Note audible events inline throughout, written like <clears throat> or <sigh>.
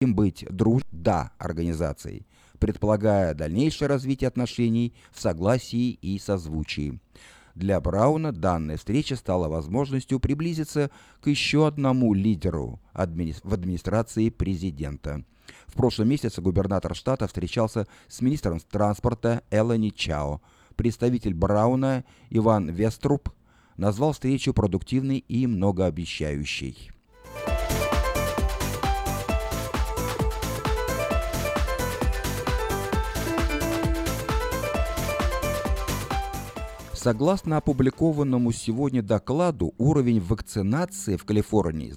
им быть друж да организацией, предполагая дальнейшее развитие отношений в согласии и созвучии. Для Брауна данная встреча стала возможностью приблизиться к еще одному лидеру в администрации президента. В прошлом месяце губернатор штата встречался с министром транспорта Элани Чао. Представитель Брауна Иван Веструб назвал встречу продуктивной и многообещающей. Согласно опубликованному сегодня докладу, уровень вакцинации в Калифорнии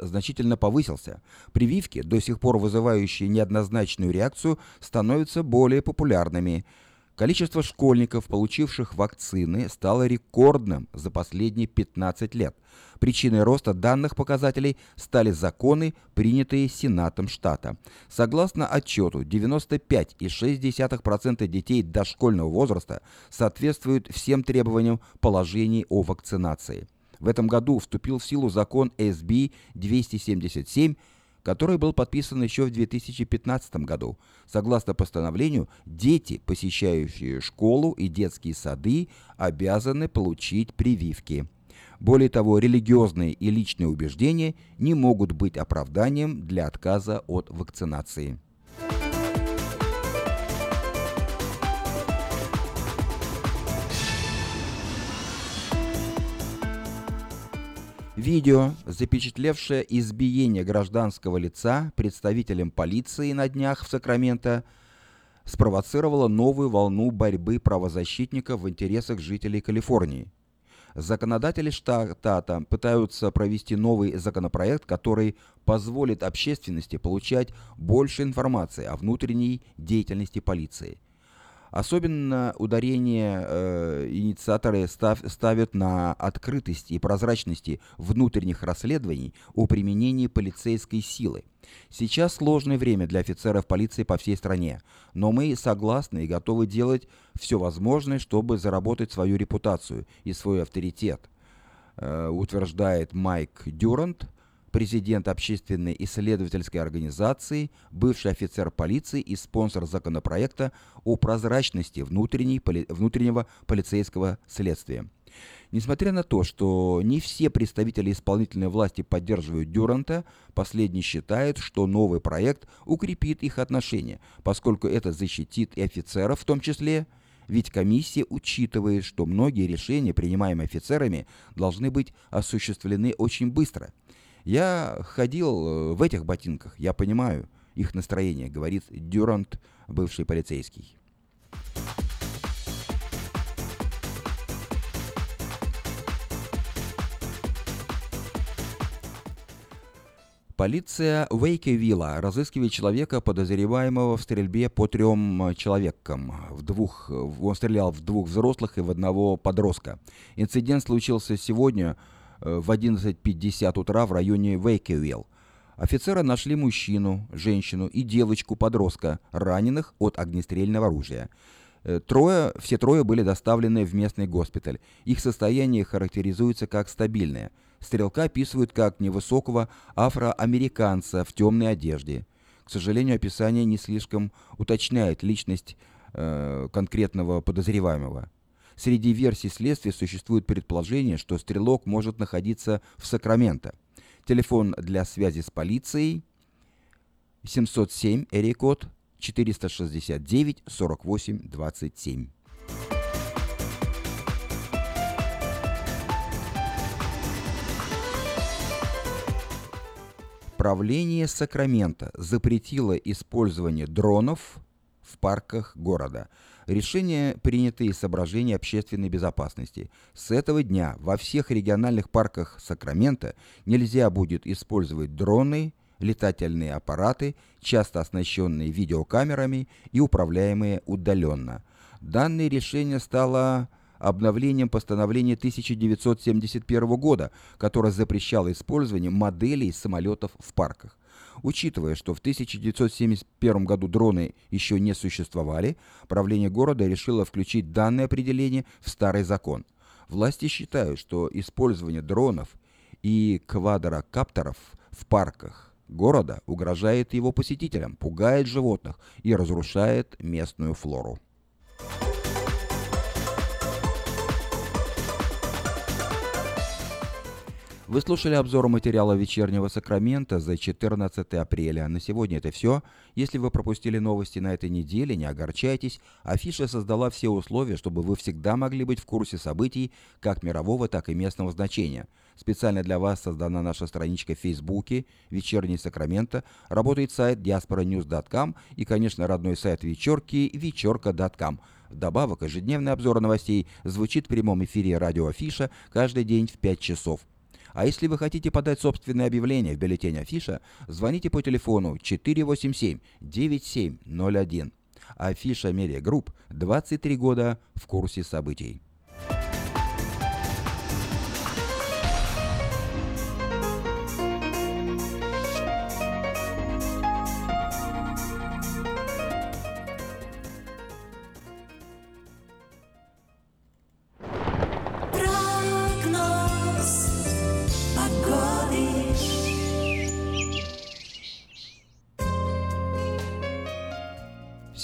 значительно повысился. Прививки, до сих пор вызывающие неоднозначную реакцию, становятся более популярными – Количество школьников, получивших вакцины, стало рекордным за последние 15 лет. Причиной роста данных показателей стали законы, принятые Сенатом штата. Согласно отчету, 95,6% детей дошкольного возраста соответствуют всем требованиям положений о вакцинации. В этом году вступил в силу закон SB 277 который был подписан еще в 2015 году. Согласно постановлению, дети, посещающие школу и детские сады, обязаны получить прививки. Более того, религиозные и личные убеждения не могут быть оправданием для отказа от вакцинации. Видео, запечатлевшее избиение гражданского лица представителем полиции на днях в Сакраменто, спровоцировало новую волну борьбы правозащитников в интересах жителей Калифорнии. Законодатели штата пытаются провести новый законопроект, который позволит общественности получать больше информации о внутренней деятельности полиции – Особенно ударение э, инициаторы став, ставят на открытости и прозрачности внутренних расследований о применении полицейской силы. Сейчас сложное время для офицеров полиции по всей стране, но мы согласны и готовы делать все возможное, чтобы заработать свою репутацию и свой авторитет, э, утверждает Майк Дюрант, президент общественной исследовательской организации, бывший офицер полиции и спонсор законопроекта о прозрачности внутренней, поли, внутреннего полицейского следствия. Несмотря на то, что не все представители исполнительной власти поддерживают Дюранта, последний считает, что новый проект укрепит их отношения, поскольку это защитит и офицеров в том числе, ведь комиссия учитывает, что многие решения, принимаемые офицерами, должны быть осуществлены очень быстро – я ходил э, в этих ботинках, я понимаю их настроение, говорит Дюрант, бывший полицейский. Полиция Вейкевилла разыскивает человека, подозреваемого в стрельбе по трем э, человекам. В двух, он стрелял в двух взрослых и в одного подростка. Инцидент случился сегодня в 11.50 утра в районе Вейкевилл. Офицеры нашли мужчину, женщину и девочку-подростка, раненых от огнестрельного оружия. Э, трое, все трое были доставлены в местный госпиталь. Их состояние характеризуется как стабильное. Стрелка описывают как невысокого афроамериканца в темной одежде. К сожалению, описание не слишком уточняет личность э, конкретного подозреваемого. Среди версий следствия существует предположение, что стрелок может находиться в Сакраменто. Телефон для связи с полицией 707 эрикод 469 48 27. Правление Сакрамента запретило использование дронов в парках города – Решения приняты из соображений общественной безопасности. С этого дня во всех региональных парках Сакрамента нельзя будет использовать дроны, летательные аппараты, часто оснащенные видеокамерами и управляемые удаленно. Данное решение стало обновлением постановления 1971 года, которое запрещало использование моделей самолетов в парках. Учитывая, что в 1971 году дроны еще не существовали, правление города решило включить данное определение в старый закон. Власти считают, что использование дронов и квадрокоптеров в парках города угрожает его посетителям, пугает животных и разрушает местную флору. Вы слушали обзор материала «Вечернего Сакрамента» за 14 апреля. На сегодня это все. Если вы пропустили новости на этой неделе, не огорчайтесь. Афиша создала все условия, чтобы вы всегда могли быть в курсе событий как мирового, так и местного значения. Специально для вас создана наша страничка в Фейсбуке «Вечерний Сакраменто», работает сайт diasporanews.com и, конечно, родной сайт вечерки вечерка.com. Вдобавок, ежедневный обзор новостей звучит в прямом эфире радио Афиша каждый день в 5 часов. А если вы хотите подать собственное объявление в бюллетень Афиша, звоните по телефону 487-9701. Афиша Медиа Групп 23 года в курсе событий.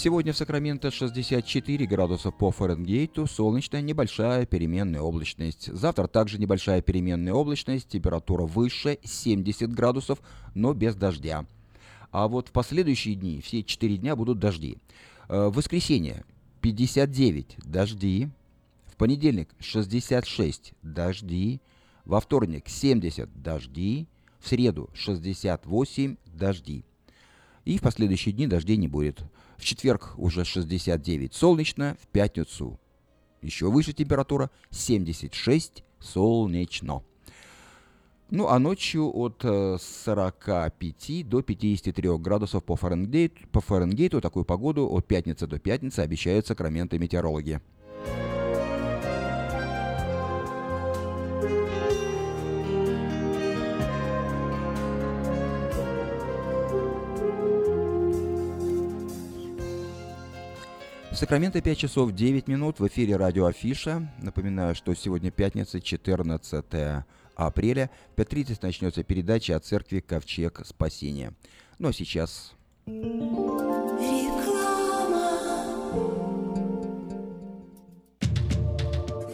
Сегодня в Сакраменто 64 градуса по Фаренгейту, солнечная небольшая переменная облачность. Завтра также небольшая переменная облачность, температура выше 70 градусов, но без дождя. А вот в последующие дни, все 4 дня будут дожди. Э, в воскресенье 59 дожди, в понедельник 66 дожди, во вторник 70 дожди, в среду 68 дожди. И в последующие дни дождей не будет. В четверг уже 69 солнечно, в пятницу еще выше температура 76 солнечно. Ну а ночью от 45 э, до 53 градусов по Фаренгейту, по Фаренгейту такую погоду от пятницы до пятницы обещают сакраменты метеорологи. Сакраменто 5 часов 9 минут в эфире радио Афиша. Напоминаю, что сегодня пятница, 14 апреля. В 5.30 начнется передача о церкви Ковчег Спасения. Ну а сейчас...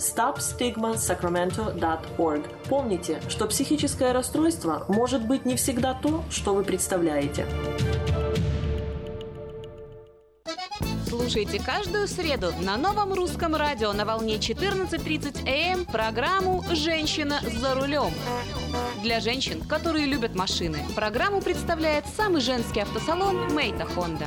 stopstigmasacramento.org. Помните, что психическое расстройство может быть не всегда то, что вы представляете. Слушайте каждую среду на новом русском радио на волне 14.30 АМ программу «Женщина за рулем». Для женщин, которые любят машины, программу представляет самый женский автосалон «Мейта Хонда».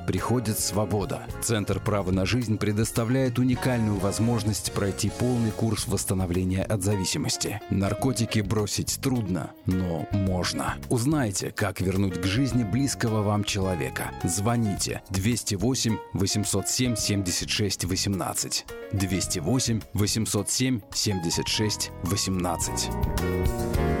приходит свобода. Центр права на жизнь предоставляет уникальную возможность пройти полный курс восстановления от зависимости. Наркотики бросить трудно, но можно. Узнайте, как вернуть к жизни близкого вам человека. Звоните 208 807 76 18. 208 807 76 18.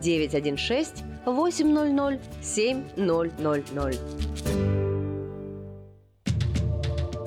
916 800 7000.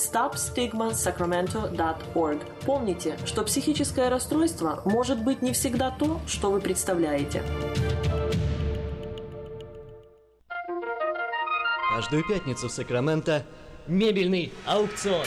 stopstigmasacramento.org. Помните, что психическое расстройство может быть не всегда то, что вы представляете. Каждую пятницу в Сакраменто мебельный аукцион.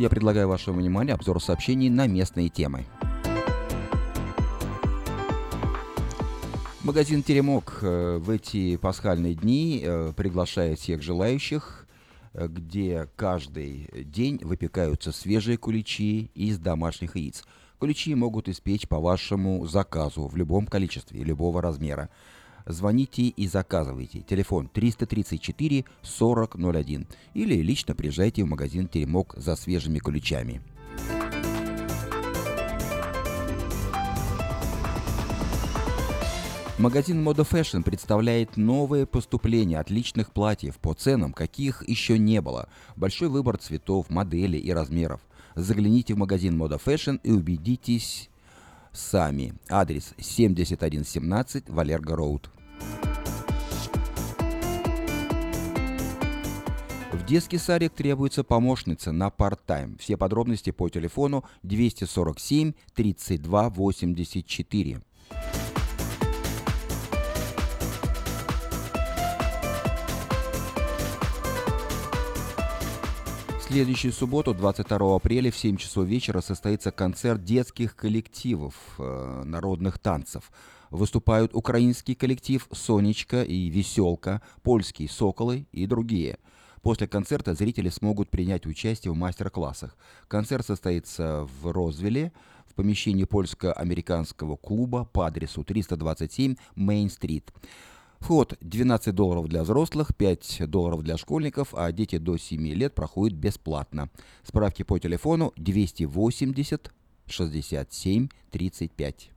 Я предлагаю вашему вниманию обзор сообщений на местные темы. Магазин «Теремок» э, в эти пасхальные дни э, приглашает всех желающих, э, где каждый день выпекаются свежие куличи из домашних яиц. Куличи могут испечь по вашему заказу в любом количестве, любого размера. Звоните и заказывайте. Телефон 334 4001 или лично приезжайте в магазин «Теремок» за свежими ключами. Магазин Moda Fashion представляет новые поступления отличных платьев по ценам, каких еще не было. Большой выбор цветов, моделей и размеров. Загляните в магазин Moda Fashion и убедитесь сами. Адрес 7117 Валерго Роуд. В детский садик требуется помощница на парт-тайм. Все подробности по телефону 247 3284. 84. следующую субботу, 22 апреля в 7 часов вечера состоится концерт детских коллективов э, народных танцев. Выступают украинский коллектив «Сонечка» и «Веселка», польские «Соколы» и другие. После концерта зрители смогут принять участие в мастер-классах. Концерт состоится в Розвилле, в помещении польско-американского клуба по адресу 327 Мейн-стрит. Вход 12 долларов для взрослых, 5 долларов для школьников, а дети до 7 лет проходят бесплатно. Справки по телефону 280 67 35.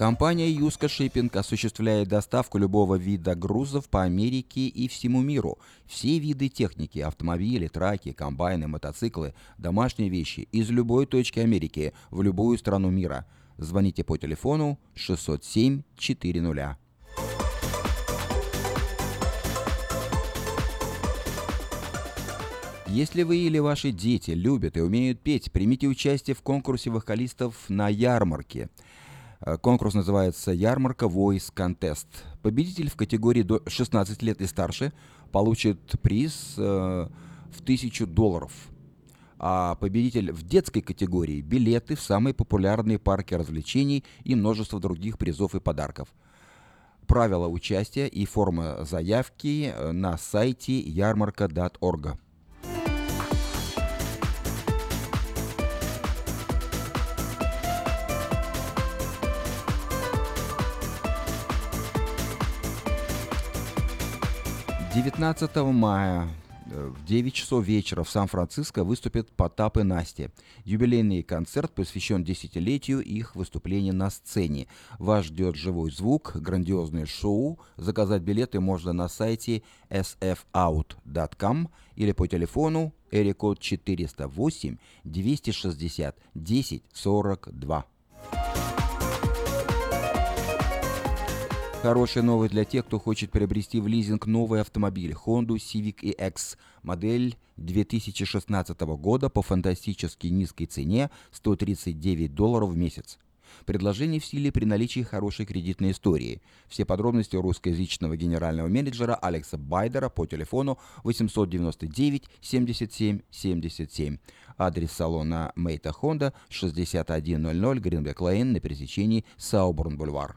Компания Юска Шиппинг осуществляет доставку любого вида грузов по Америке и всему миру. Все виды техники – автомобили, траки, комбайны, мотоциклы, домашние вещи – из любой точки Америки в любую страну мира. Звоните по телефону 607 400. Если вы или ваши дети любят и умеют петь, примите участие в конкурсе вокалистов на ярмарке – конкурс называется «Ярмарка Voice Contest». Победитель в категории до 16 лет и старше получит приз э, в 1000 долларов. А победитель в детской категории – билеты в самые популярные парки развлечений и множество других призов и подарков. Правила участия и форма заявки э, на сайте ярмарка.орг. 19 мая э, в 9 часов вечера в Сан-Франциско выступят Потап и Настя. Юбилейный концерт посвящен десятилетию их выступления на сцене. Вас ждет живой звук, грандиозное шоу. Заказать билеты можно на сайте sfout.com или по телефону эрикод 408 260 10 42. Хорошая новость для тех, кто хочет приобрести в лизинг новый автомобиль Honda Civic EX, модель 2016 года по фантастически низкой цене 139 долларов в месяц. Предложение в силе при наличии хорошей кредитной истории. Все подробности у русскоязычного генерального менеджера Алекса Байдера по телефону 899 77 77. Адрес салона Мейта Honda 6100 Гринбек Лейн на пересечении Сауборн-Бульвар.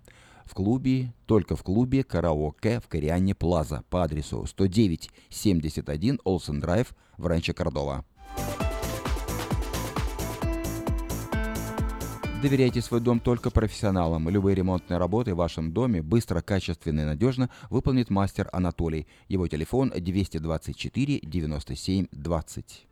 в клубе, только в клубе караоке в Кориане Плаза по адресу 109-71 Олсен Драйв в Ранчо Кордова. Доверяйте свой дом только профессионалам. Любые ремонтные работы в вашем доме быстро, качественно и надежно выполнит мастер Анатолий. Его телефон 224 97 20.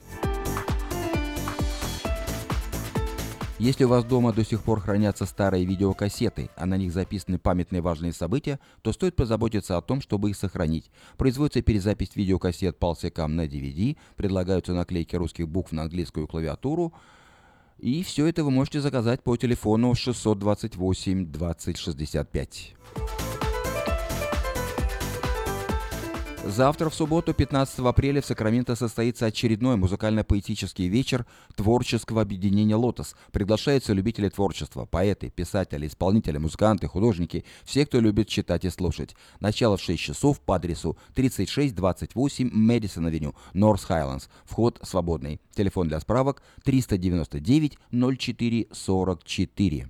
Если у вас дома до сих пор хранятся старые видеокассеты, а на них записаны памятные важные события, то стоит позаботиться о том, чтобы их сохранить. Производится перезапись видеокассет Palsecam на DVD, предлагаются наклейки русских букв на английскую клавиатуру, и все это вы можете заказать по телефону 628 2065. Завтра, в субботу, 15 апреля, в Сакраменто состоится очередной музыкально-поэтический вечер творческого объединения «Лотос». Приглашаются любители творчества, поэты, писатели, исполнители, музыканты, художники, все, кто любит читать и слушать. Начало в 6 часов по адресу 3628 Мэдисон Авеню, Норс Хайлендс. Вход свободный. Телефон для справок 399 04 44.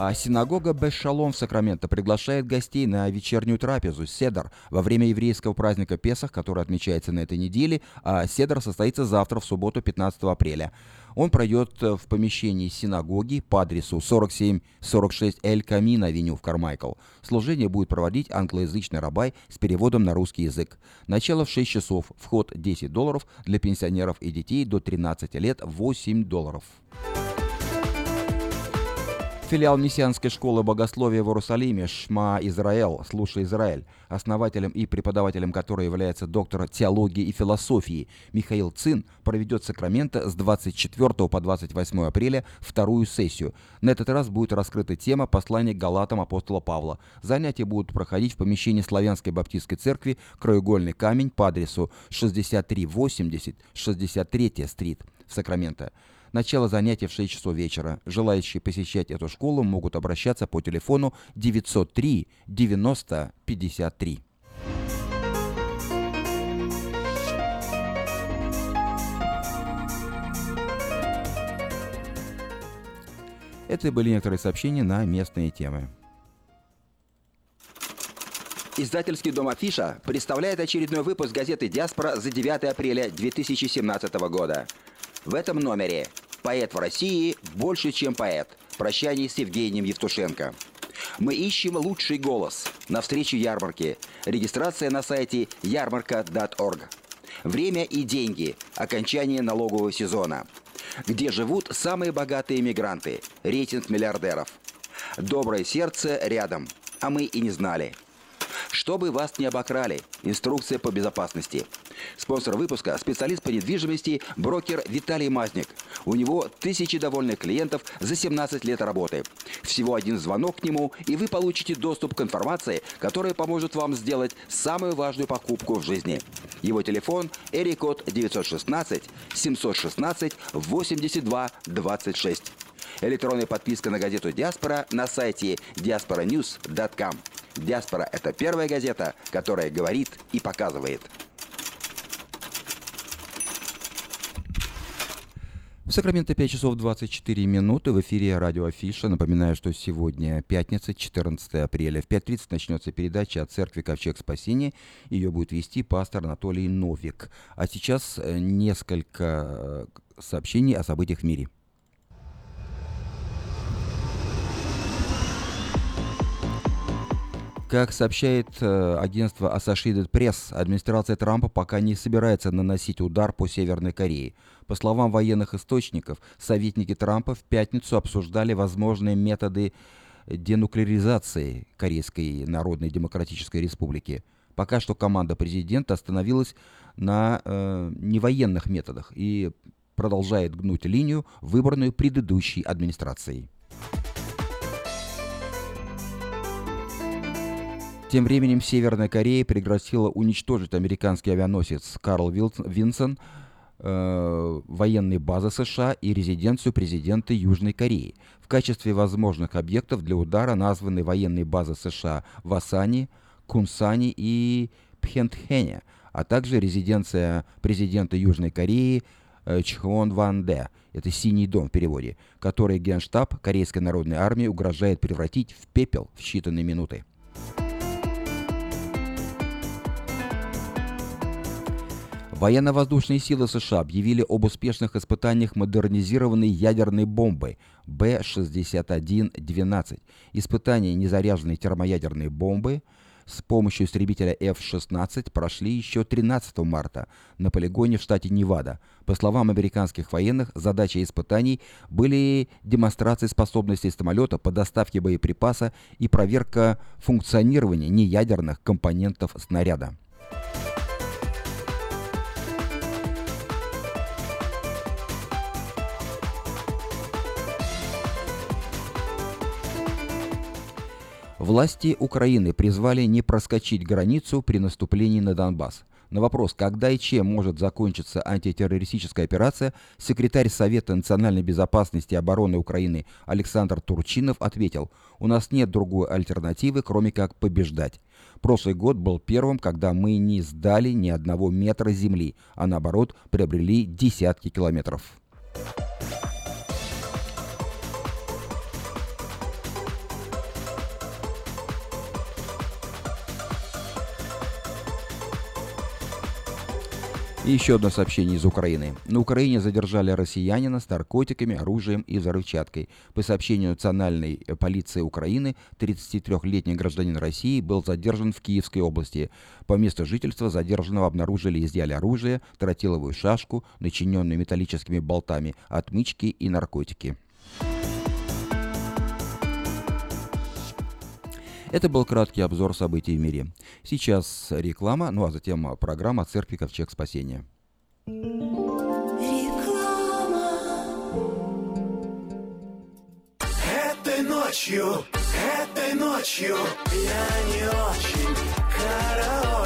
А синагога Бешалом в Сакраменто приглашает гостей на вечернюю трапезу «Седр» во время еврейского праздника Песах, который отмечается на этой неделе, а «Седр» состоится завтра, в субботу, 15 апреля. Он пройдет в помещении синагоги по адресу 4746 Эль Камин, авеню в Кармайкл. Служение будет проводить англоязычный рабай с переводом на русский язык. Начало в 6 часов, вход 10 долларов, для пенсионеров и детей до 13 лет 8 долларов. Филиал Мессианской школы богословия в Иерусалиме «Шма Израэл», «Слушай Израиль», основателем и преподавателем которой является доктор теологии и философии Михаил Цин, проведет Сакраменто с 24 по 28 апреля вторую сессию. На этот раз будет раскрыта тема послания к Галатам апостола Павла. Занятия будут проходить в помещении Славянской Баптистской церкви «Краеугольный камень» по адресу 6380 63 стрит в Сакраменто. Начало занятий в 6 часов вечера. Желающие посещать эту школу могут обращаться по телефону 903 90 53. Это были некоторые сообщения на местные темы. Издательский дом «Афиша» представляет очередной выпуск газеты «Диаспора» за 9 апреля 2017 года. В этом номере «Поэт в России больше, чем поэт. Прощание с Евгением Евтушенко». Мы ищем лучший голос. На встречу ярмарки. Регистрация на сайте ярмарка.орг. Время и деньги. Окончание налогового сезона. Где живут самые богатые мигранты. Рейтинг миллиардеров. Доброе сердце рядом. А мы и не знали. Чтобы вас не обокрали. Инструкция по безопасности. Спонсор выпуска – специалист по недвижимости, брокер Виталий Мазник. У него тысячи довольных клиентов за 17 лет работы. Всего один звонок к нему, и вы получите доступ к информации, которая поможет вам сделать самую важную покупку в жизни. Его телефон – Эрикод 916 716 82 26. Электронная подписка на газету «Диаспора» на сайте diasporanews.com. «Диаспора» — это первая газета, которая говорит и показывает. В Сакраменто 5 часов 24 минуты. В эфире радио Афиша. Напоминаю, что сегодня пятница, 14 апреля. В 5.30 начнется передача от церкви Ковчег Спасения. Ее будет вести пастор Анатолий Новик. А сейчас э, несколько э, сообщений о событиях в мире. Как сообщает э, агентство Associated Press, администрация Трампа пока не собирается наносить удар по Северной Корее. По словам военных источников, советники Трампа в пятницу обсуждали возможные методы денуклеаризации Корейской Народной Демократической Республики. Пока что команда президента остановилась на э, невоенных методах и продолжает гнуть линию, выбранную предыдущей администрацией. Тем временем Северная Корея пригрозила уничтожить американский авианосец Карл Винсон, э, военные базы США и резиденцию президента Южной Кореи. В качестве возможных объектов для удара названы военные базы США в Асане, Кунсане и Пхентхене, а также резиденция президента Южной Кореи э, Чхон Ван Де, это «Синий дом» в переводе, который Генштаб Корейской народной армии угрожает превратить в пепел в считанные минуты. Военно-воздушные силы США объявили об успешных испытаниях модернизированной ядерной бомбы Б-61-12. Испытания незаряженной термоядерной бомбы с помощью истребителя F-16 прошли еще 13 марта на полигоне в штате Невада. По словам американских военных, задачей испытаний были демонстрации способностей самолета по доставке боеприпаса и проверка функционирования неядерных компонентов снаряда. Власти Украины призвали не проскочить границу при наступлении на Донбасс. На вопрос, когда и чем может закончиться антитеррористическая операция, секретарь Совета национальной безопасности и обороны Украины Александр Турчинов ответил, у нас нет другой альтернативы, кроме как побеждать. Прошлый год был первым, когда мы не сдали ни одного метра земли, а наоборот приобрели десятки километров. И еще одно сообщение из Украины. На Украине задержали россиянина с наркотиками, оружием и взрывчаткой. По сообщению Национальной полиции Украины, 33-летний гражданин России был задержан в Киевской области. По месту жительства задержанного обнаружили и изъяли оружие, тротиловую шашку, начиненную металлическими болтами, отмычки и наркотики. Это был краткий обзор событий в мире. Сейчас реклама, ну а затем программа «Церкви Ковчег Спасения». Этой ночью, этой ночью я не очень караочен.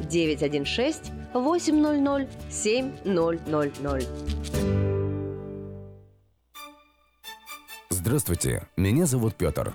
916 800 7000. Здравствуйте, меня зовут Петр.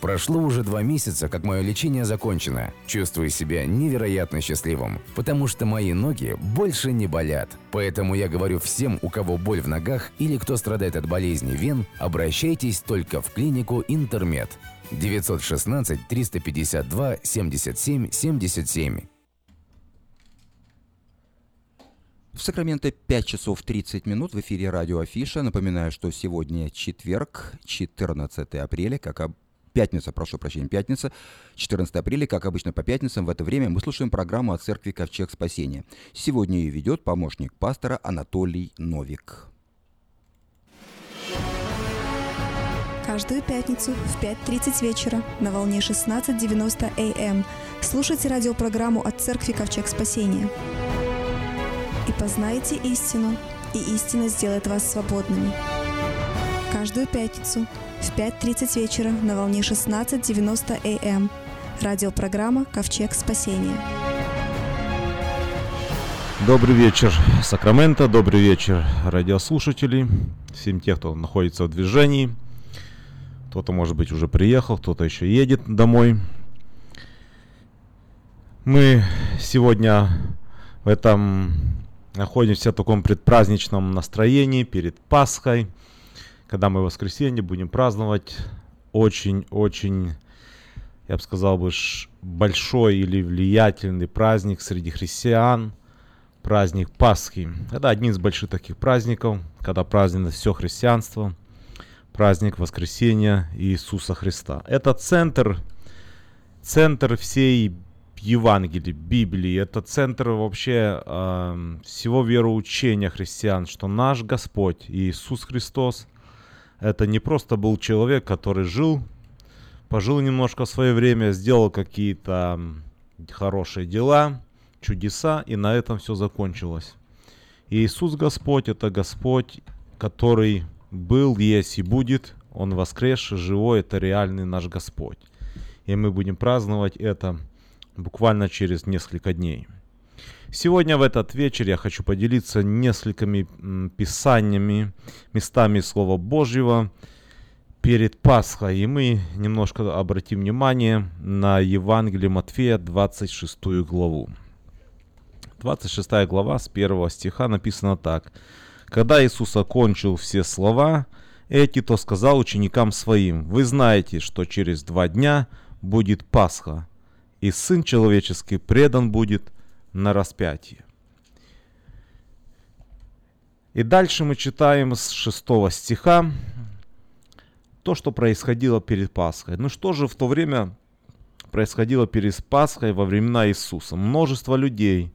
Прошло уже два месяца, как мое лечение закончено. Чувствую себя невероятно счастливым, потому что мои ноги больше не болят. Поэтому я говорю всем, у кого боль в ногах или кто страдает от болезни вен, обращайтесь только в клинику Интермед. 916 352 77 77. В Сакраменто 5 часов 30 минут в эфире радио Афиша. Напоминаю, что сегодня четверг, 14 апреля, как об... пятница, прошу прощения, пятница, 14 апреля, как обычно по пятницам, в это время мы слушаем программу о церкви Ковчег Спасения. Сегодня ее ведет помощник пастора Анатолий Новик. Каждую пятницу в 5.30 вечера на волне 16.90 АМ слушайте радиопрограмму от Церкви Ковчег Спасения. И познайте истину, и истина сделает вас свободными. Каждую пятницу в 5.30 вечера на волне 16.90 АМ радиопрограмма «Ковчег Спасения». Добрый вечер, Сакраменто, добрый вечер, радиослушатели, всем тех, кто находится в движении. Кто-то, может быть, уже приехал, кто-то еще едет домой. Мы сегодня в этом находимся в таком предпраздничном настроении перед Пасхой, когда мы в воскресенье будем праздновать очень-очень, я бы сказал бы, большой или влиятельный праздник среди христиан, праздник Пасхи. Это один из больших таких праздников, когда празднуется все христианство, праздник воскресения Иисуса Христа. Это центр, центр всей Евангелии, Библии. Это центр вообще э, всего вероучения христиан, что наш Господь Иисус Христос это не просто был человек, который жил, пожил немножко в свое время, сделал какие-то хорошие дела, чудеса, и на этом все закончилось. Иисус Господь – это Господь, который был, есть и будет. Он воскресший, живой – это реальный наш Господь. И мы будем праздновать это буквально через несколько дней. Сегодня в этот вечер я хочу поделиться несколькими писаниями, местами Слова Божьего перед Пасхой. И мы немножко обратим внимание на Евангелие Матфея, 26 главу. 26 глава с 1 стиха написано так. «Когда Иисус окончил все слова эти, то сказал ученикам своим, «Вы знаете, что через два дня будет Пасха, и Сын Человеческий предан будет на распятие». И дальше мы читаем с 6 стиха то, что происходило перед Пасхой. Ну что же в то время происходило перед Пасхой во времена Иисуса? Множество людей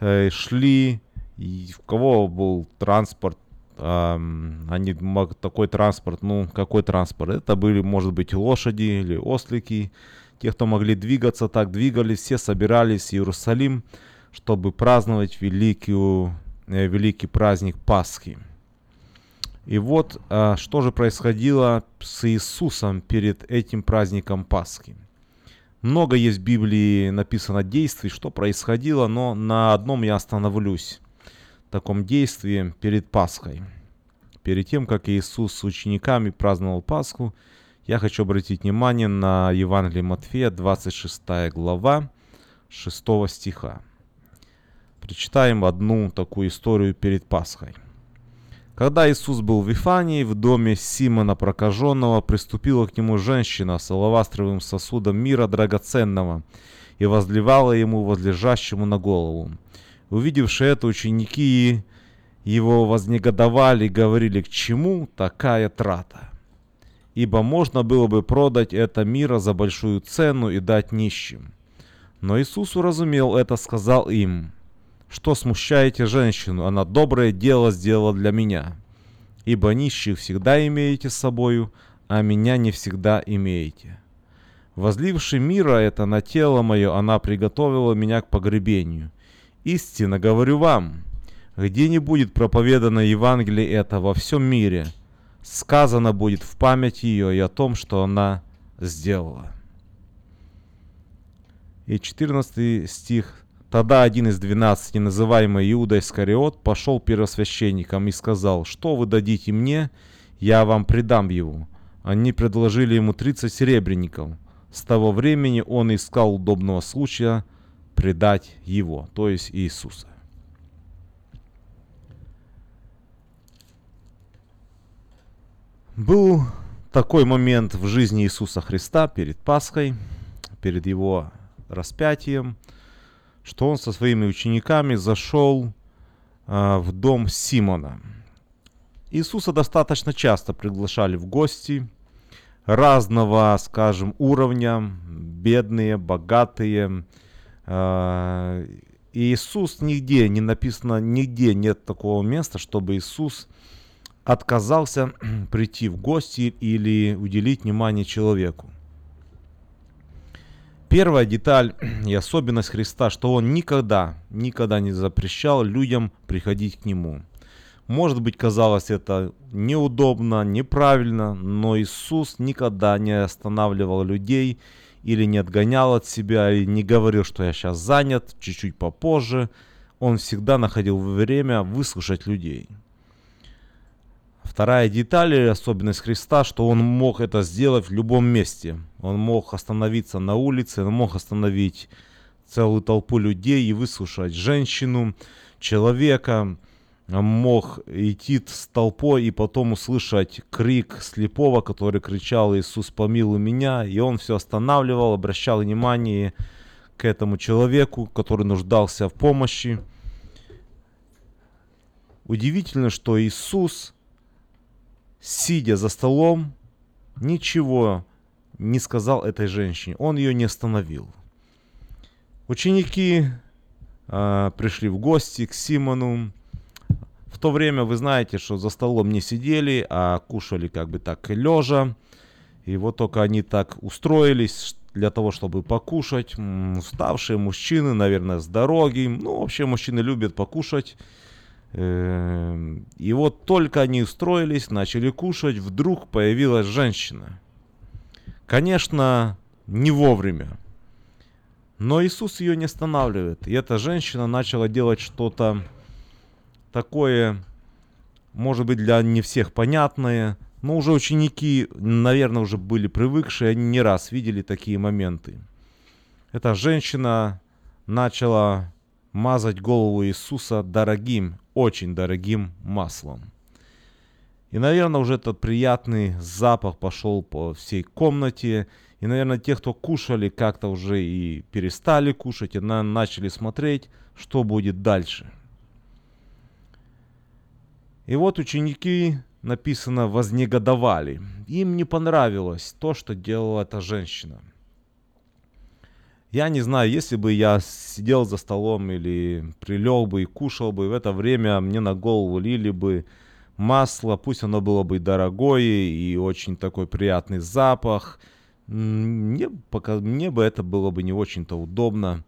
э, шли, и у кого был транспорт, они такой транспорт, ну какой транспорт? Это были, может быть, лошади или ослики. Те, кто могли двигаться, так двигались, все собирались в Иерусалим, чтобы праздновать великую, э, великий праздник Пасхи. И вот э, что же происходило с Иисусом перед этим праздником Пасхи. Много есть в Библии написано действий, что происходило, но на одном я остановлюсь. Таком действии перед Пасхой. Перед тем, как Иисус с учениками праздновал Пасху, я хочу обратить внимание на Евангелие Матфея, 26 глава, 6 стиха. Прочитаем одну такую историю перед Пасхой. Когда Иисус был в Вифании, в доме Симона Прокаженного, приступила к нему женщина с алавастровым сосудом мира драгоценного и возливала ему возлежащему на голову. Увидевшие это, ученики его вознегодовали и говорили, к чему такая трата? Ибо можно было бы продать это мира за большую цену и дать нищим. Но Иисус уразумел это, сказал им – что смущаете женщину? Она доброе дело сделала для меня. Ибо нищих всегда имеете с собою, а меня не всегда имеете. Возливши мира это на тело мое, она приготовила меня к погребению. Истинно говорю вам, где не будет проповедано Евангелие это во всем мире, сказано будет в память ее и о том, что она сделала. И 14 стих Тогда один из двенадцати, называемый Иуда Искариот, пошел первосвященникам и сказал, «Что вы дадите мне, я вам предам его». Они предложили ему 30 серебряников. С того времени он искал удобного случая предать его, то есть Иисуса. Был такой момент в жизни Иисуса Христа перед Пасхой, перед его распятием – что он со своими учениками зашел э, в дом Симона. Иисуса достаточно часто приглашали в гости разного, скажем, уровня, бедные, богатые. Э, Иисус нигде не написано, нигде нет такого места, чтобы Иисус отказался <clears throat> прийти в гости или уделить внимание человеку. Первая деталь <clears throat> и особенность Христа, что Он никогда, никогда не запрещал людям приходить к Нему. Может быть, казалось это неудобно, неправильно, но Иисус никогда не останавливал людей или не отгонял от себя, или не говорил, что я сейчас занят, чуть-чуть попозже. Он всегда находил время выслушать людей. Вторая деталь или особенность Христа, что он мог это сделать в любом месте. Он мог остановиться на улице, он мог остановить целую толпу людей и выслушать женщину, человека, мог идти с толпой и потом услышать крик слепого, который кричал «Иисус, помилуй меня!» И он все останавливал, обращал внимание к этому человеку, который нуждался в помощи. Удивительно, что Иисус – сидя за столом, ничего не сказал этой женщине. Он ее не остановил. Ученики э, пришли в гости к Симону. В то время вы знаете, что за столом не сидели, а кушали как бы так лежа. И вот только они так устроились для того, чтобы покушать. Уставшие мужчины, наверное, с дороги. Ну, вообще мужчины любят покушать. Эм, и вот только они устроились, начали кушать, вдруг появилась женщина. Конечно, не вовремя. Но Иисус ее не останавливает. И эта женщина начала делать что-то такое, может быть, для не всех понятное. Но уже ученики, наверное, уже были привыкшие, они не раз видели такие моменты. Эта женщина начала мазать голову Иисуса дорогим, очень дорогим маслом. И, наверное, уже этот приятный запах пошел по всей комнате. И, наверное, те, кто кушали, как-то уже и перестали кушать, и начали смотреть, что будет дальше. И вот ученики, написано, вознегодовали. Им не понравилось то, что делала эта женщина. Я не знаю, если бы я сидел за столом или прилег бы и кушал бы, в это время мне на голову лили бы масло, пусть оно было бы дорогое и очень такой приятный запах. Мне, пока, мне бы это было бы не очень-то удобно.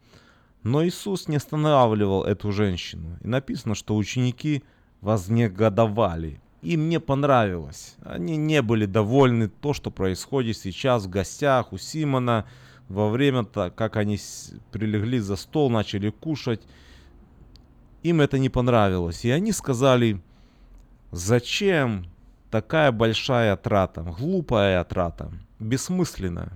Но Иисус не останавливал эту женщину. И написано, что ученики вознегодовали. Им не понравилось. Они не были довольны то, что происходит сейчас в гостях у Симона во время, то как они прилегли за стол, начали кушать, им это не понравилось. И они сказали, зачем такая большая трата, глупая трата, бессмысленная.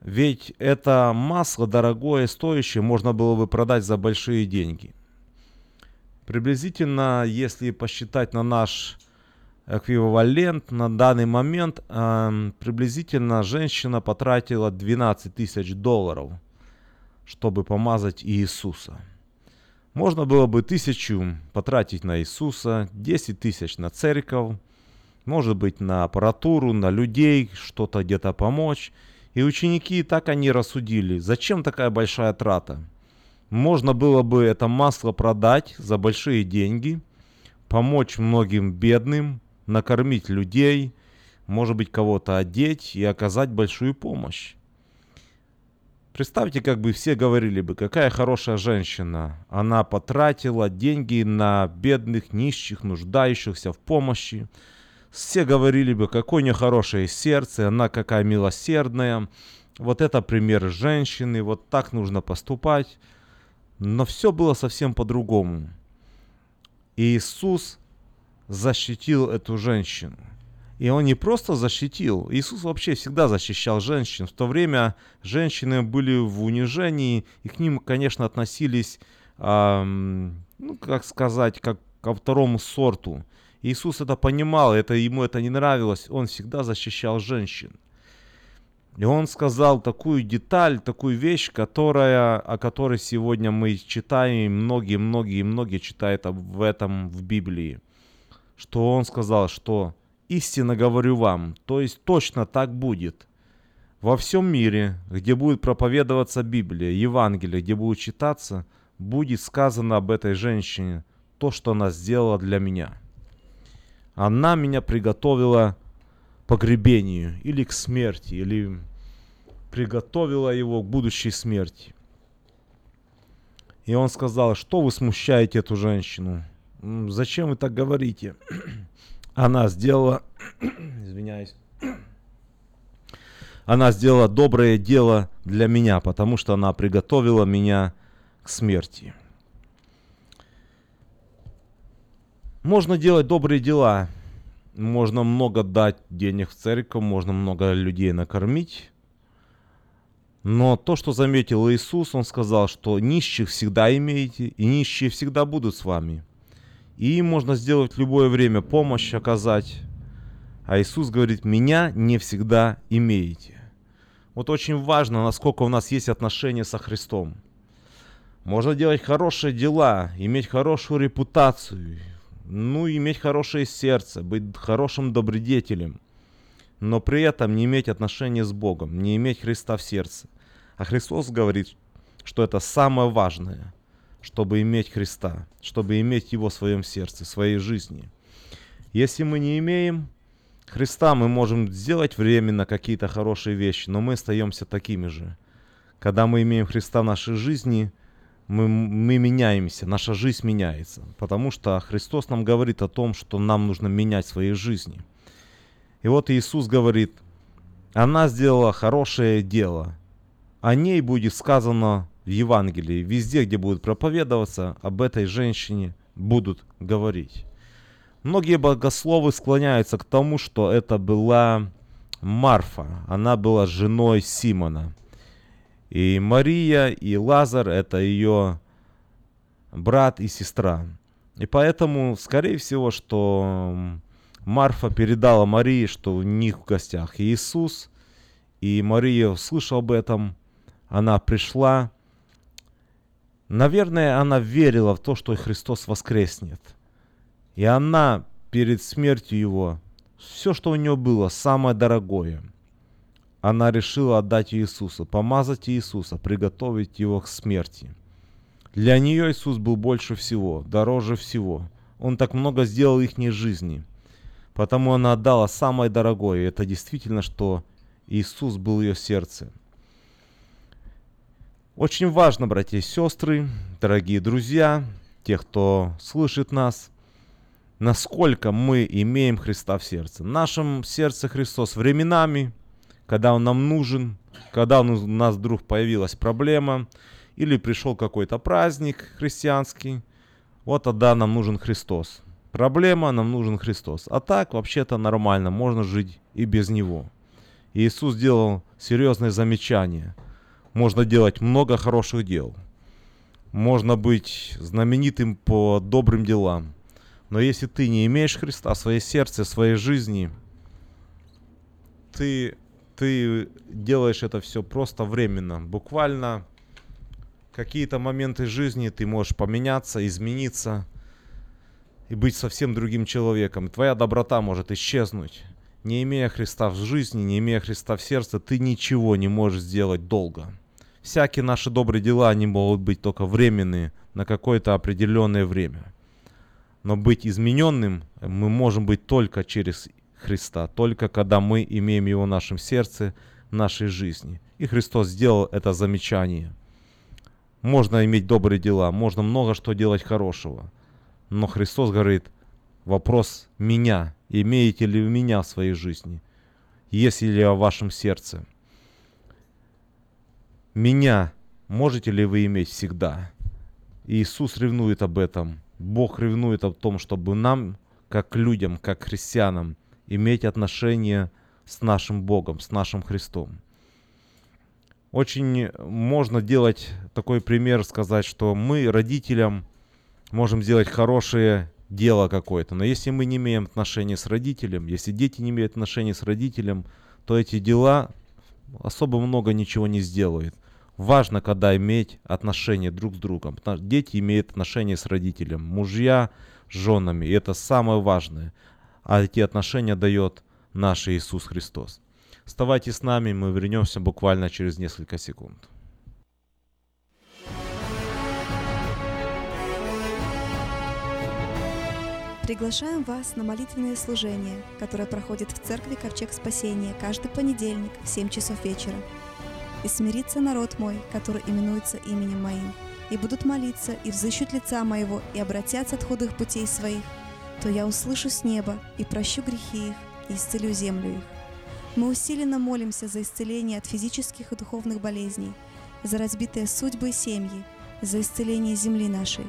Ведь это масло дорогое, стоящее, можно было бы продать за большие деньги. Приблизительно, если посчитать на наш эквивалент на данный момент э, приблизительно женщина потратила 12 тысяч долларов, чтобы помазать Иисуса. Можно было бы тысячу потратить на Иисуса, 10 тысяч на церковь, может быть на аппаратуру, на людей, что-то где-то помочь. И ученики так они рассудили, зачем такая большая трата? Можно было бы это масло продать за большие деньги, помочь многим бедным, накормить людей, может быть, кого-то одеть и оказать большую помощь. Представьте, как бы все говорили бы, какая хорошая женщина. Она потратила деньги на бедных, нищих, нуждающихся в помощи. Все говорили бы, какое нехорошее сердце, она какая милосердная. Вот это пример женщины, вот так нужно поступать. Но все было совсем по-другому. Иисус защитил эту женщину. И он не просто защитил, Иисус вообще всегда защищал женщин. В то время женщины были в унижении, и к ним, конечно, относились, эм, ну, как сказать, как ко второму сорту. Иисус это понимал, это, ему это не нравилось, он всегда защищал женщин. И он сказал такую деталь, такую вещь, которая, о которой сегодня мы читаем, многие-многие-многие читают об этом в Библии что он сказал, что истинно говорю вам, то есть точно так будет. Во всем мире, где будет проповедоваться Библия, Евангелие, где будет читаться, будет сказано об этой женщине то, что она сделала для меня. Она меня приготовила к погребению или к смерти, или приготовила его к будущей смерти. И он сказал, что вы смущаете эту женщину? Зачем вы так говорите? <clears throat> Она сделала... <clears throat> Извиняюсь. <clears throat> Она сделала доброе дело для меня, потому что она приготовила меня к смерти. Можно делать добрые дела. Можно много дать денег в церковь, можно много людей накормить. Но то, что заметил Иисус, Он сказал, что нищих всегда имеете, и нищие всегда будут с вами. И им можно сделать любое время помощь оказать. А Иисус говорит, меня не всегда имеете. Вот очень важно, насколько у нас есть отношения со Христом. Можно делать хорошие дела, иметь хорошую репутацию, ну, иметь хорошее сердце, быть хорошим добродетелем, но при этом не иметь отношения с Богом, не иметь Христа в сердце. А Христос говорит, что это самое важное – чтобы иметь Христа, чтобы иметь Его в своем сердце, в своей жизни. Если мы не имеем Христа, мы можем сделать временно какие-то хорошие вещи, но мы остаемся такими же. Когда мы имеем Христа в нашей жизни, мы, мы меняемся, наша жизнь меняется. Потому что Христос нам говорит о том, что нам нужно менять свои жизни. И вот Иисус говорит, она сделала хорошее дело. О ней будет сказано в Евангелии. Везде, где будет проповедоваться, об этой женщине будут говорить. Многие богословы склоняются к тому, что это была Марфа. Она была женой Симона. И Мария, и Лазар – это ее брат и сестра. И поэтому, скорее всего, что Марфа передала Марии, что у них в гостях Иисус, и Мария, услышав об этом, она пришла. Наверное, она верила в то, что Христос воскреснет. И она перед смертью его, все, что у нее было, самое дорогое – она решила отдать Иисусу, помазать Иисуса, приготовить его к смерти. Для нее Иисус был больше всего, дороже всего. Он так много сделал их жизни. Потому она отдала самое дорогое. Это действительно, что Иисус был ее сердце. Очень важно, братья и сестры, дорогие друзья, те, кто слышит нас, насколько мы имеем Христа в сердце. В нашем сердце Христос временами когда он нам нужен, когда у нас вдруг появилась проблема, или пришел какой-то праздник христианский, вот тогда нам нужен Христос. Проблема, нам нужен Христос. А так, вообще-то нормально, можно жить и без Него. И Иисус сделал серьезное замечание. Можно делать много хороших дел. Можно быть знаменитым по добрым делам. Но если ты не имеешь Христа в своей сердце, в своей жизни, ты ты делаешь это все просто временно. Буквально какие-то моменты жизни ты можешь поменяться, измениться и быть совсем другим человеком. Твоя доброта может исчезнуть. Не имея Христа в жизни, не имея Христа в сердце, ты ничего не можешь сделать долго. Всякие наши добрые дела, они могут быть только временные, на какое-то определенное время. Но быть измененным мы можем быть только через Христа, только когда мы имеем Его в нашем сердце, в нашей жизни. И Христос сделал это замечание. Можно иметь добрые дела, можно много что делать хорошего. Но Христос говорит, вопрос меня, имеете ли вы меня в своей жизни, есть ли я в вашем сердце. Меня можете ли вы иметь всегда? Иисус ревнует об этом. Бог ревнует о том, чтобы нам, как людям, как христианам, иметь отношение с нашим Богом, с нашим Христом. Очень можно делать такой пример, сказать, что мы родителям можем сделать хорошее дело какое-то, но если мы не имеем отношения с родителем, если дети не имеют отношения с родителем, то эти дела особо много ничего не сделают. Важно, когда иметь отношения друг с другом. Потому что дети имеют отношения с родителем, мужья с женами, и это самое важное а эти отношения дает наш Иисус Христос. Оставайтесь с нами, мы вернемся буквально через несколько секунд. Приглашаем вас на молитвенное служение, которое проходит в церкви Ковчег Спасения каждый понедельник в 7 часов вечера. «И смирится народ мой, который именуется именем моим, и будут молиться, и взыщут лица моего, и обратятся от худых путей своих, то я услышу с неба и прощу грехи их, и исцелю землю их. Мы усиленно молимся за исцеление от физических и духовных болезней, за разбитые судьбы и семьи, за исцеление земли нашей.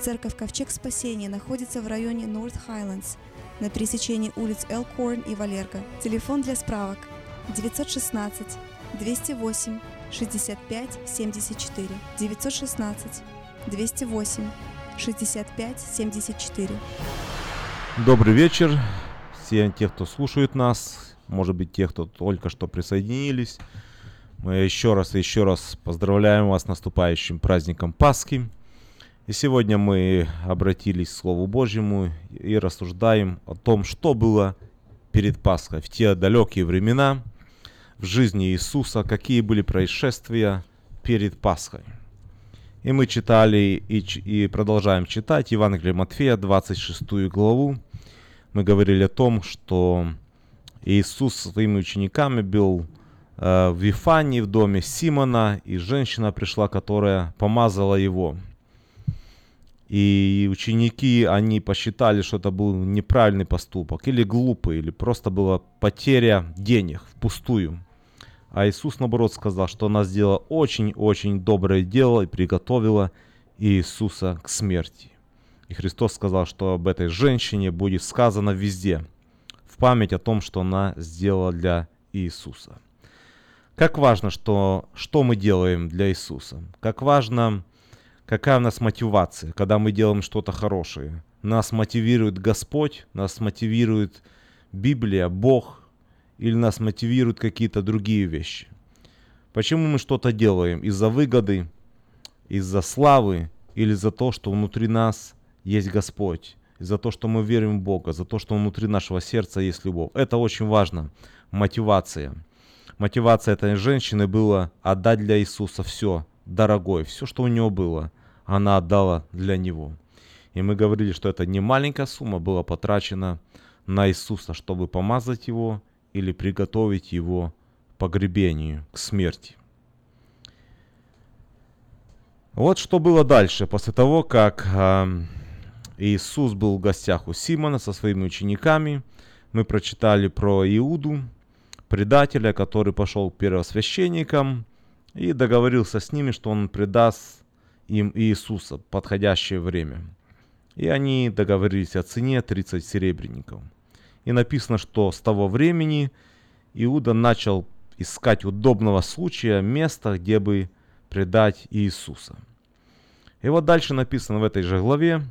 Церковь Ковчег Спасения находится в районе North Highlands на пересечении улиц Элкорн и Валерго. Телефон для справок 916 208 65 74 916 208 65-74. Добрый вечер всем тех, кто слушает нас, может быть, тех, кто только что присоединились. Мы еще раз и еще раз поздравляем вас с наступающим праздником Пасхи. И сегодня мы обратились к Слову Божьему и рассуждаем о том, что было перед Пасхой в те далекие времена в жизни Иисуса, какие были происшествия перед Пасхой. И мы читали и, и продолжаем читать Евангелие Матфея, 26 главу. Мы говорили о том, что Иисус своими учениками был э, в Вифании, в доме Симона, и женщина пришла, которая помазала его. И ученики, они посчитали, что это был неправильный поступок, или глупый, или просто была потеря денег впустую. А Иисус, наоборот, сказал, что она сделала очень-очень доброе дело и приготовила Иисуса к смерти. И Христос сказал, что об этой женщине будет сказано везде, в память о том, что она сделала для Иисуса. Как важно, что, что мы делаем для Иисуса. Как важно, какая у нас мотивация, когда мы делаем что-то хорошее. Нас мотивирует Господь, нас мотивирует Библия, Бог, или нас мотивируют какие-то другие вещи. Почему мы что-то делаем? Из-за выгоды, из-за славы или за то, что внутри нас есть Господь, из-за того, что мы верим в Бога, за то, что внутри нашего сердца есть любовь. Это очень важно. Мотивация. Мотивация этой женщины была отдать для Иисуса все, дорогое, все, что у нее было, она отдала для Него. И мы говорили, что это не маленькая сумма была потрачена на Иисуса, чтобы помазать Его или приготовить Его к погребению, к смерти. Вот что было дальше, после того, как э, Иисус был в гостях у Симона со своими учениками. Мы прочитали про Иуду, предателя, который пошел к первосвященникам и договорился с ними, что он предаст им Иисуса в подходящее время. И они договорились о цене 30 серебряников. И написано, что с того времени Иуда начал искать удобного случая, места, где бы предать Иисуса. И вот дальше написано в этой же главе,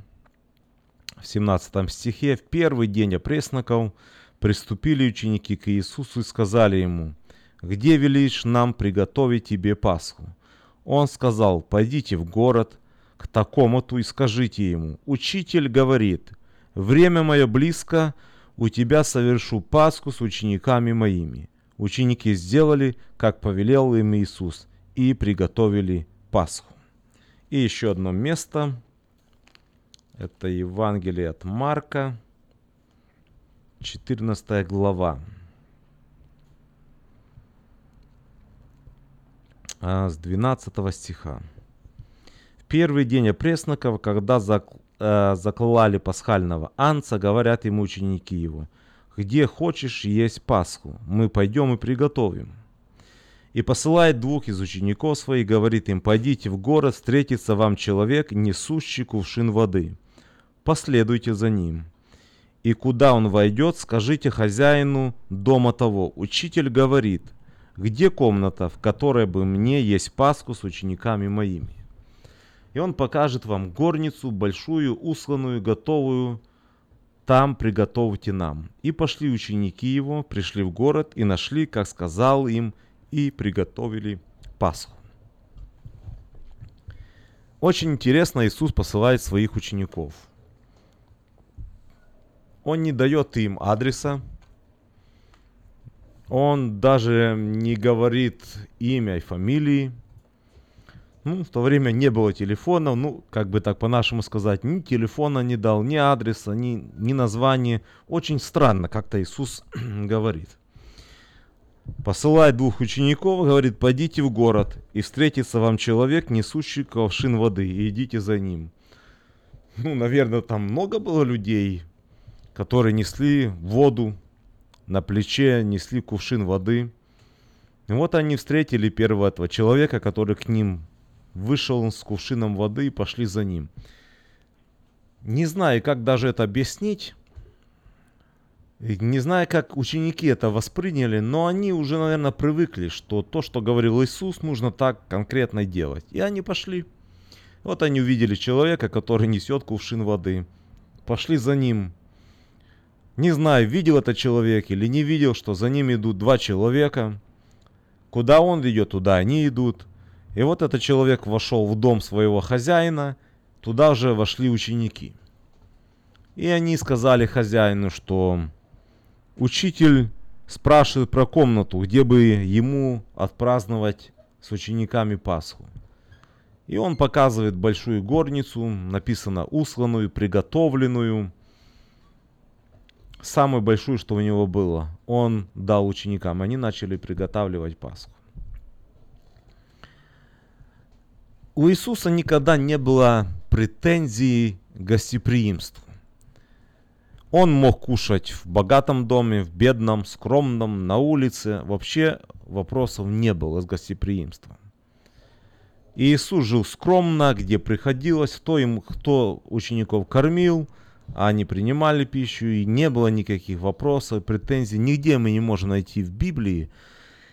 в 17 стихе, в первый день опресноков приступили ученики к Иисусу и сказали ему, «Где велишь нам приготовить тебе Пасху?» Он сказал, «Пойдите в город к такому-то и скажите ему, Учитель говорит, время мое близко, у тебя совершу Пасху с учениками моими». Ученики сделали, как повелел им Иисус, и приготовили Пасху. И еще одно место – это Евангелие от Марка, 14 глава. А, с 12 стиха. В первый день опресноков, когда э, заклали пасхального анца, говорят ему ученики его, «Где хочешь есть Пасху, мы пойдем и приготовим». И посылает двух из учеников своих, говорит им, «Пойдите в город, встретится вам человек, несущий кувшин воды» последуйте за ним. И куда он войдет, скажите хозяину дома того. Учитель говорит, где комната, в которой бы мне есть Пасху с учениками моими. И он покажет вам горницу, большую, усланную, готовую. Там приготовьте нам. И пошли ученики его, пришли в город и нашли, как сказал им, и приготовили Пасху. Очень интересно Иисус посылает своих учеников – он не дает им адреса. Он даже не говорит имя и фамилии. Ну, в то время не было телефонов, ну, как бы так по-нашему сказать, ни телефона не дал, ни адреса, ни, ни названия. Очень странно, как-то Иисус <clears throat> говорит. Посылает двух учеников, говорит, пойдите в город, и встретится вам человек, несущий ковшин воды, и идите за ним. Ну, наверное, там много было людей, которые несли воду на плече, несли кувшин воды. И вот они встретили первого этого человека, который к ним вышел с кувшином воды и пошли за ним. Не знаю, как даже это объяснить. Не знаю, как ученики это восприняли, но они уже, наверное, привыкли, что то, что говорил Иисус, нужно так конкретно делать. И они пошли. Вот они увидели человека, который несет кувшин воды. Пошли за ним. Не знаю, видел это человек или не видел, что за ним идут два человека. Куда он идет, туда они идут. И вот этот человек вошел в дом своего хозяина, туда же вошли ученики. И они сказали хозяину, что учитель спрашивает про комнату, где бы ему отпраздновать с учениками Пасху. И он показывает большую горницу, написано усланную, приготовленную – самую большую, что у него было, он дал ученикам. Они начали приготавливать Пасху. У Иисуса никогда не было претензий к гостеприимству. Он мог кушать в богатом доме, в бедном, скромном, на улице. Вообще вопросов не было с гостеприимством. Иисус жил скромно, где приходилось, кто, им, кто учеников кормил, а они принимали пищу, и не было никаких вопросов, претензий. Нигде мы не можем найти в Библии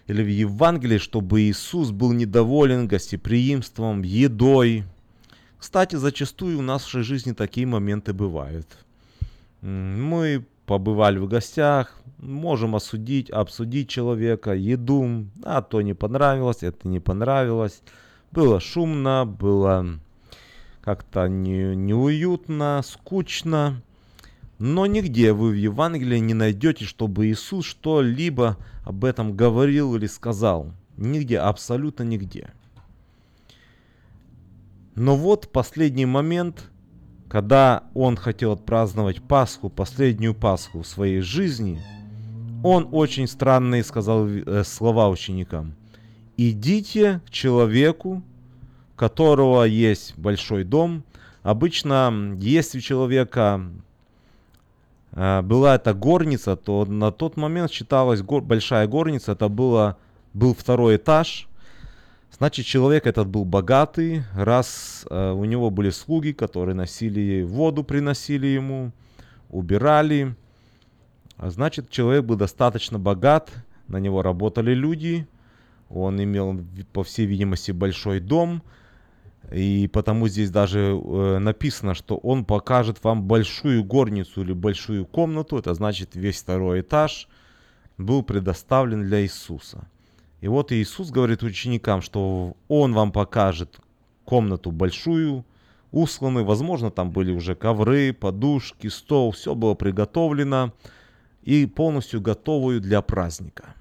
или в Евангелии, чтобы Иисус был недоволен гостеприимством, едой. Кстати, зачастую в нашей жизни такие моменты бывают. Мы побывали в гостях, можем осудить, обсудить человека, еду, а то не понравилось, это не понравилось. Было шумно, было как-то не, неуютно, скучно. Но нигде вы в Евангелии не найдете, чтобы Иисус что-либо об этом говорил или сказал. Нигде, абсолютно нигде. Но вот последний момент, когда он хотел отпраздновать Пасху, последнюю Пасху в своей жизни, он очень странные сказал э, слова ученикам идите к человеку, которого есть большой дом. Обычно, если у человека была эта горница, то на тот момент считалась гор, большая горница, это было, был второй этаж. Значит, человек этот был богатый, раз э, у него были слуги, которые носили воду, приносили ему, убирали. А значит, человек был достаточно богат, на него работали люди, он имел, по всей видимости, большой дом. И потому здесь даже э, написано, что он покажет вам большую горницу или большую комнату. Это значит весь второй этаж был предоставлен для Иисуса. И вот Иисус говорит ученикам, что Он вам покажет комнату большую, усланы, возможно, там были уже ковры, подушки, стол, все было приготовлено и полностью готовую для праздника.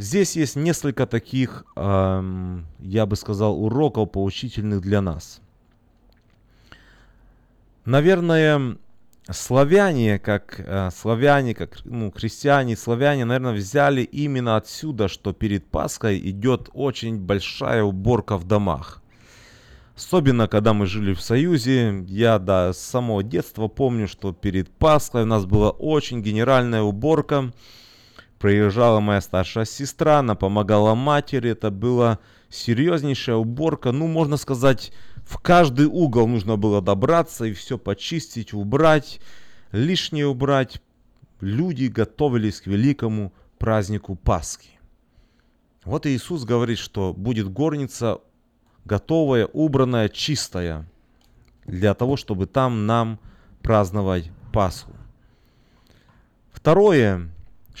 Здесь есть несколько таких, эм, я бы сказал, уроков поучительных для нас. Наверное, славяне, как э, славяне, как ну, христиане, славяне, наверное, взяли именно отсюда, что перед Пасхой идет очень большая уборка в домах. Особенно, когда мы жили в Союзе, я да, самого детства помню, что перед Пасхой у нас была очень генеральная уборка – Приезжала моя старшая сестра, она помогала матери. Это была серьезнейшая уборка. Ну, можно сказать, в каждый угол нужно было добраться и все почистить, убрать, лишнее убрать. Люди готовились к великому празднику Пасхи. Вот Иисус говорит, что будет горница готовая, убранная, чистая, для того, чтобы там нам праздновать Пасху. Второе,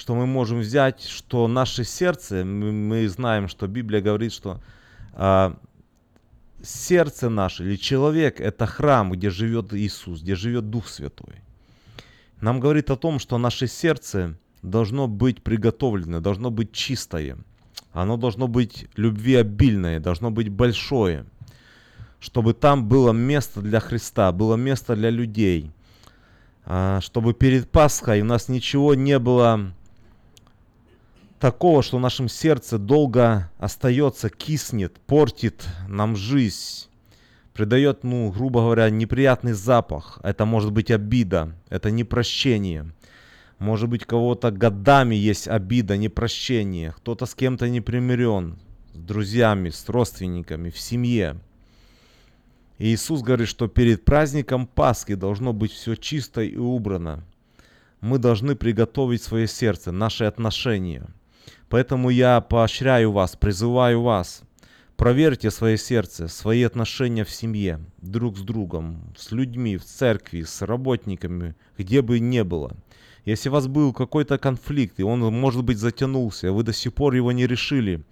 что мы можем взять, что наше сердце, мы, мы знаем, что Библия говорит, что э, сердце наше или человек это храм, где живет Иисус, где живет Дух Святой. Нам говорит о том, что наше сердце должно быть приготовлено, должно быть чистое. Оно должно быть любви обильное, должно быть большое. Чтобы там было место для Христа, было место для людей. А, чтобы перед Пасхой у нас ничего не было такого, что в нашем сердце долго остается, киснет, портит нам жизнь, придает, ну, грубо говоря, неприятный запах. Это может быть обида, это непрощение. Может быть, кого-то годами есть обида, непрощение. Кто-то с кем-то не примирен, с друзьями, с родственниками, в семье. И Иисус говорит, что перед праздником Пасхи должно быть все чисто и убрано. Мы должны приготовить свое сердце, наши отношения – Поэтому я поощряю вас, призываю вас. Проверьте свое сердце, свои отношения в семье, друг с другом, с людьми, в церкви, с работниками, где бы ни было. Если у вас был какой-то конфликт, и он, может быть, затянулся, вы до сих пор его не решили,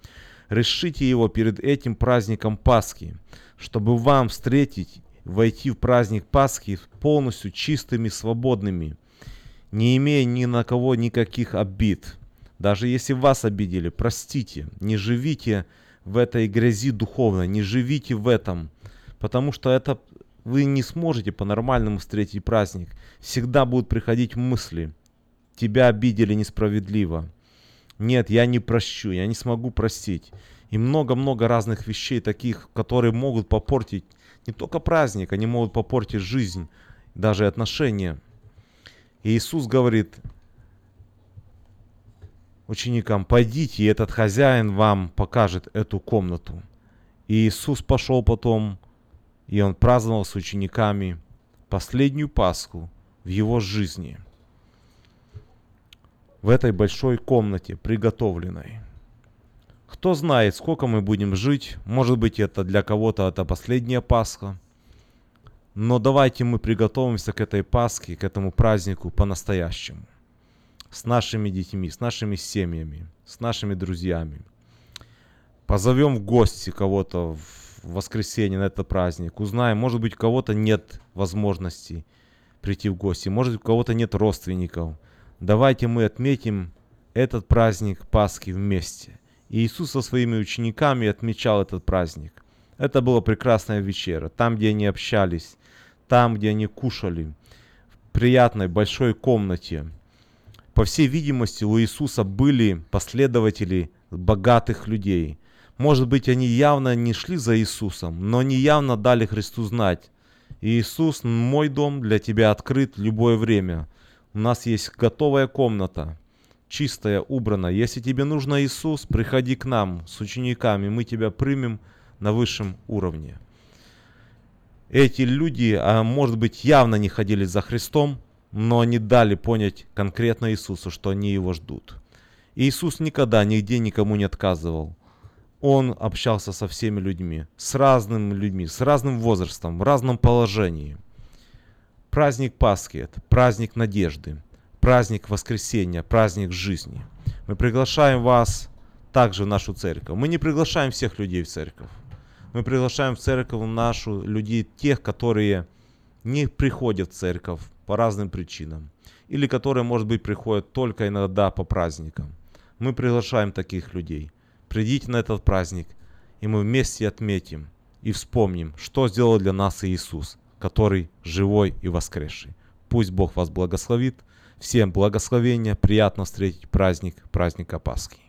решите его перед этим праздником Пасхи, чтобы вам встретить, войти в праздник Пасхи полностью чистыми, свободными, не имея ни на кого никаких обид. Даже если вас обидели, простите, не живите в этой грязи духовной, не живите в этом, потому что это вы не сможете по-нормальному встретить праздник. Всегда будут приходить мысли. Тебя обидели несправедливо. Нет, я не прощу, я не смогу простить. И много-много разных вещей таких, которые могут попортить не только праздник, они могут попортить жизнь, даже отношения. И Иисус говорит ученикам, пойдите, и этот хозяин вам покажет эту комнату. И Иисус пошел потом, и он праздновал с учениками последнюю Пасху в его жизни. В этой большой комнате, приготовленной. Кто знает, сколько мы будем жить. Может быть, это для кого-то это последняя Пасха. Но давайте мы приготовимся к этой Пасхе, к этому празднику по-настоящему. С нашими детьми, с нашими семьями, с нашими друзьями. Позовем в гости кого-то в воскресенье на этот праздник. Узнаем, может быть, у кого-то нет возможности прийти в гости. Может, у кого-то нет родственников. Давайте мы отметим этот праздник Пасхи вместе. И Иисус со своими учениками отмечал этот праздник. Это была прекрасная вечера. Там, где они общались, там, где они кушали, в приятной большой комнате. По всей видимости, у Иисуса были последователи богатых людей. Может быть, они явно не шли за Иисусом, но они явно дали Христу знать. Иисус, мой дом для тебя открыт любое время. У нас есть готовая комната, чистая, убранная. Если тебе нужно Иисус, приходи к нам с учениками, мы тебя примем на высшем уровне эти люди, а может быть, явно не ходили за Христом, но они дали понять конкретно Иисусу, что они его ждут. Иисус никогда нигде никому не отказывал. Он общался со всеми людьми, с разными людьми, с разным возрастом, в разном положении. Праздник Пасхи – это праздник надежды, праздник воскресения, праздник жизни. Мы приглашаем вас также в нашу церковь. Мы не приглашаем всех людей в церковь. Мы приглашаем в церковь нашу людей, тех, которые не приходят в церковь по разным причинам. Или которые, может быть, приходят только иногда по праздникам. Мы приглашаем таких людей. Придите на этот праздник, и мы вместе отметим и вспомним, что сделал для нас Иисус, который живой и воскресший. Пусть Бог вас благословит. Всем благословения, приятно встретить праздник, праздника Пасхи.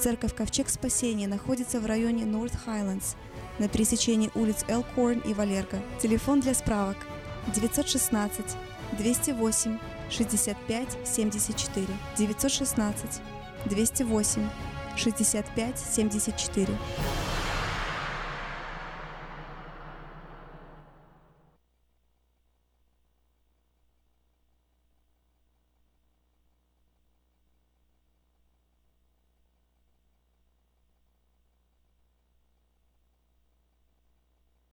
Церковь Ковчег Спасения находится в районе North Highlands на пересечении улиц Элкорн и Валерго. Телефон для справок 916 208 65 74 916 208 65 74